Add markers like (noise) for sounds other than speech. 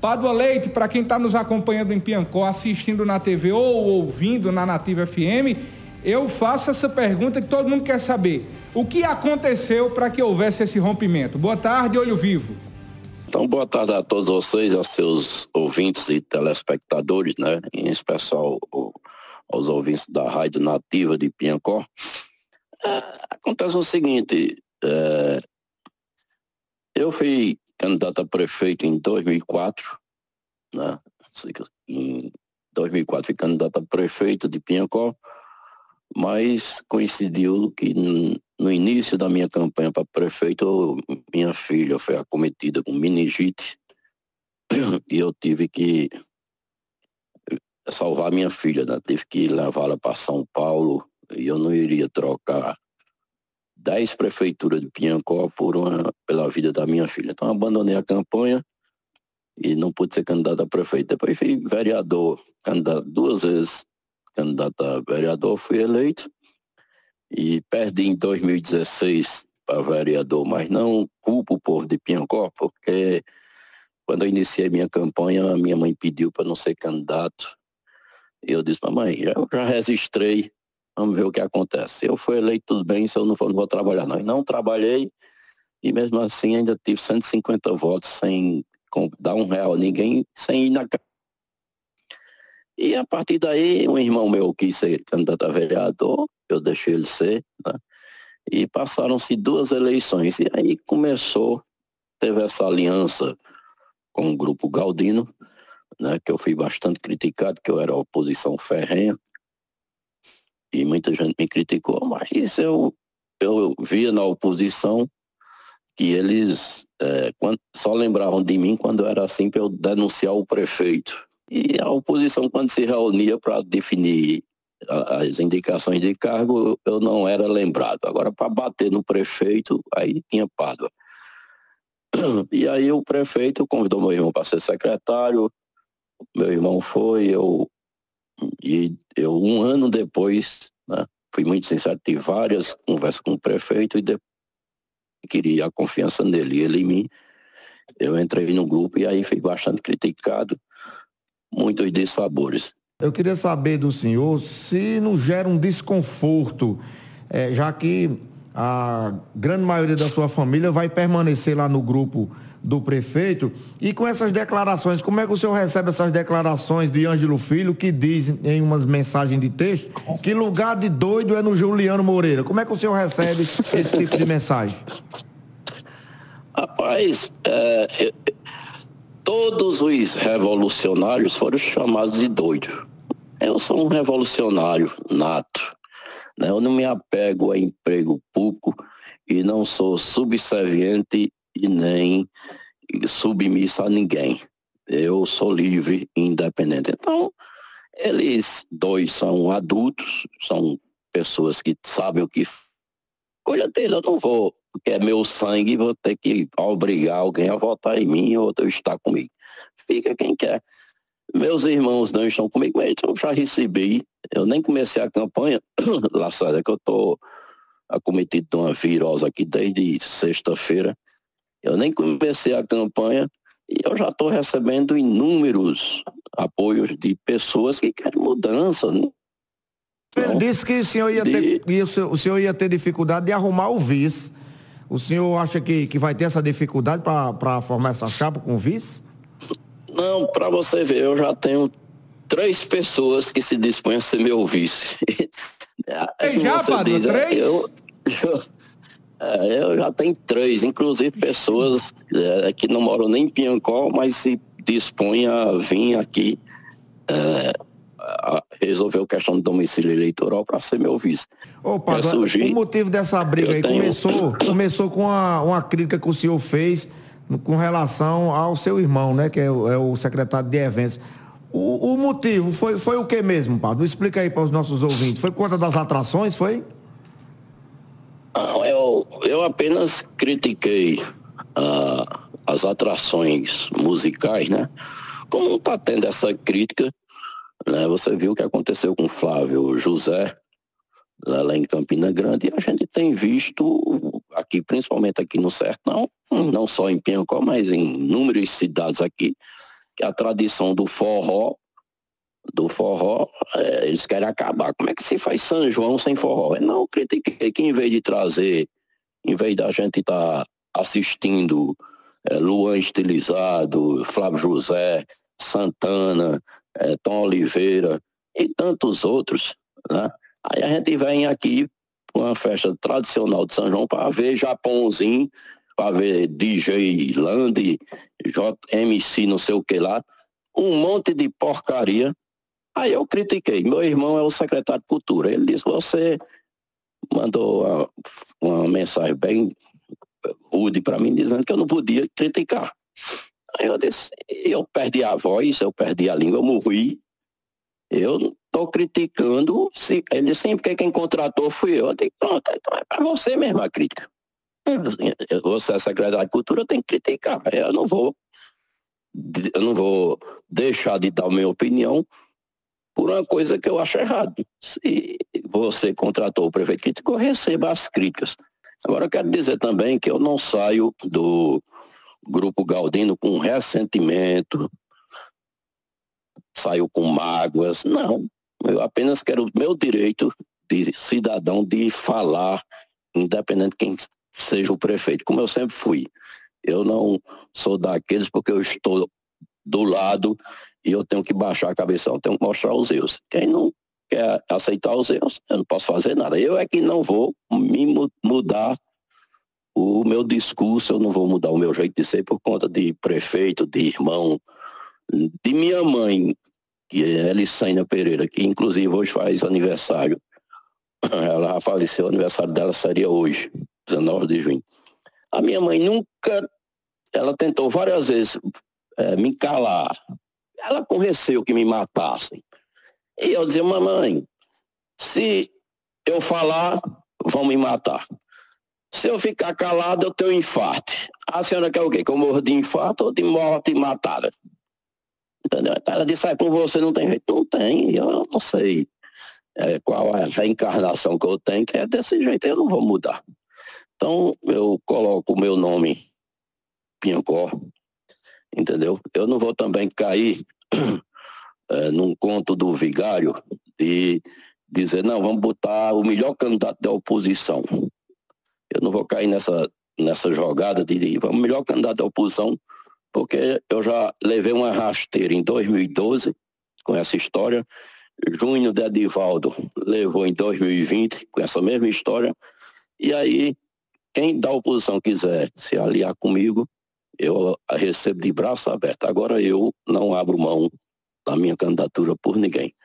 Padua Leite, para quem está nos acompanhando em Piancó, assistindo na TV ou ouvindo na Nativa FM, eu faço essa pergunta que todo mundo quer saber. O que aconteceu para que houvesse esse rompimento? Boa tarde, Olho Vivo. Então, boa tarde a todos vocês, aos seus ouvintes e telespectadores, né? Em especial aos ouvintes da Rádio Nativa de Piancó. É, acontece o seguinte, é, eu fui candidato a prefeito em 2004, né? Em 2004 fui candidato a prefeito de Pinhacó, mas coincidiu que no início da minha campanha para prefeito, minha filha foi acometida com meningite (clears throat) e eu tive que salvar minha filha, né? Tive que levá-la para São Paulo e eu não iria trocar dez prefeituras de Pinhancó por uma, pela vida da minha filha. Então abandonei a campanha e não pude ser candidato a prefeito. Depois fui vereador, candidato duas vezes candidato a vereador, fui eleito e perdi em 2016 para vereador, mas não culpo o povo de Pinhancó, porque quando eu iniciei minha campanha, minha mãe pediu para não ser candidato. Eu disse, mamãe, eu já registrei Vamos ver o que acontece. Se eu for eleito, tudo bem, se eu não for, não vou trabalhar. Não, não trabalhei e mesmo assim ainda tive 150 votos sem dar um real a ninguém, sem ir na E a partir daí, um irmão meu quis ser candidato a vereador, eu deixei ele ser, né? e passaram-se duas eleições. E aí começou, teve essa aliança com o grupo Galdino, né, que eu fui bastante criticado, que eu era oposição ferrenha, e muita gente me criticou, mas eu, eu via na oposição que eles é, quando, só lembravam de mim quando era assim para eu denunciar o prefeito. E a oposição, quando se reunia para definir as indicações de cargo, eu não era lembrado. Agora, para bater no prefeito, aí tinha Pádua. (clears throat) E aí o prefeito convidou meu irmão para ser secretário, meu irmão foi, eu e eu, um ano depois, né, fui muito sincero, tive várias conversas com o prefeito e depois queria a confiança nele. Ele em mim, eu entrei no grupo e aí fui bastante criticado, muitos dissabores. Eu queria saber do senhor se não gera um desconforto, é, já que a grande maioria da sua família vai permanecer lá no grupo do prefeito. E com essas declarações, como é que o senhor recebe essas declarações de Ângelo Filho, que diz em umas mensagens de texto que lugar de doido é no Juliano Moreira? Como é que o senhor recebe esse tipo de mensagem? Rapaz, é, todos os revolucionários foram chamados de doido. Eu sou um revolucionário nato. Eu não me apego a emprego público e não sou subserviente e nem submissa a ninguém. Eu sou livre e independente. Então, eles dois são adultos, são pessoas que sabem o que escolha dele. Eu não vou, porque é meu sangue, vou ter que obrigar alguém a votar em mim ou estar comigo. Fica quem quer. Meus irmãos não estão comigo, mas eu já recebi. Eu nem comecei a campanha, (coughs) lá sabe que eu estou acometido de uma virose aqui desde sexta-feira. Eu nem comecei a campanha e eu já estou recebendo inúmeros apoios de pessoas que querem mudança. Né? Ele então, disse que o senhor ia ter, de... o senhor ia ter dificuldade de arrumar o vice. O senhor acha que, que vai ter essa dificuldade para formar essa chapa com o vice? Não, para você ver, eu já tenho três pessoas que se dispõem a ser meu vice. (laughs) É já, Padre, três? Eu, eu, é, eu já tenho três, inclusive pessoas é, que não moram nem em Piancó, mas se dispõem a vir aqui é, a resolver a questão do domicílio eleitoral para ser meu vice. Opa, surgir, o motivo dessa briga aí tenho... começou, (coughs) começou com uma, uma crítica que o senhor fez com relação ao seu irmão, né, que é o, é o secretário de eventos. O, o, motivo foi, foi o que mesmo, Padre? Explica aí para os nossos ouvintes. Foi conta das atrações, foi? Não, eu, eu apenas critiquei uh, as atrações musicais, né? Como está tendo essa crítica, né? Você viu o que aconteceu com Flávio José, lá em Campina Grande, e a gente tem visto aqui, principalmente aqui no Sertão, não só em Piancó, mas em inúmeras cidades aqui, que a tradição do forró, do forró, é, eles querem acabar. Como é que se faz São João sem forró? Eu não critiquei que em vez de trazer, em vez da gente estar tá assistindo é, Luan Estilizado, Flávio José, Santana, é, Tom Oliveira e tantos outros, né? Aí a gente vem aqui uma festa tradicional de São João para ver Japãozinho, para ver DJ Land, JMC, não sei o que lá, um monte de porcaria. Aí eu critiquei. Meu irmão é o secretário de Cultura. Ele disse: Você mandou uma, uma mensagem bem rude para mim, dizendo que eu não podia criticar. Aí eu disse: Eu perdi a voz, eu perdi a língua, eu morri. Eu estou criticando. Se, ele Sim, porque quem contratou fui eu. Eu disse: Pronto, então é para você mesmo a crítica. Você é secretário de Cultura, tem que criticar. Eu não vou eu não vou deixar de dar minha opinião por uma coisa que eu acho errado. Se você contratou o prefeito crítico, receba as críticas. Agora eu quero dizer também que eu não saio do grupo Galdino com ressentimento, saio com mágoas. Não. Eu apenas quero o meu direito de cidadão de falar, independente de quem seja o prefeito, como eu sempre fui. Eu não sou daqueles porque eu estou do lado e eu tenho que baixar a cabeça, eu tenho que mostrar os erros. Quem não quer aceitar os erros, eu não posso fazer nada. Eu é que não vou me mudar o meu discurso, eu não vou mudar o meu jeito de ser por conta de prefeito, de irmão, de minha mãe, que é Elisânia Pereira, que inclusive hoje faz aniversário. (coughs) Ela faleceu, o aniversário dela seria hoje, 19 de junho. A minha mãe nunca, ela tentou várias vezes é, me calar. Ela com receio que me matassem. E eu dizia, mamãe, se eu falar, vão me matar. Se eu ficar calado, eu tenho infarto. A senhora quer o quê? Que eu morro de infarto ou de morte matada? Entendeu? Ela disse, ah, com você não tem jeito. Não tem, eu não sei é, qual é a reencarnação que eu tenho, que é desse jeito, eu não vou mudar. Então, eu coloco o meu nome, Piancó, entendeu? Eu não vou também cair é, (clears throat) num conto do vigário de dizer, não, vamos botar o melhor candidato da oposição. Eu não vou cair nessa, nessa jogada de, vamos, melhor candidato da oposição, porque eu já levei uma rasteira em 2012 com essa história. Junho de Edivaldo levou em 2020 com essa mesma história. E aí quem da oposição quiser se aliar comigo, eu recebo de braço aberto. Agora eu não abro mão da minha candidatura por ninguém.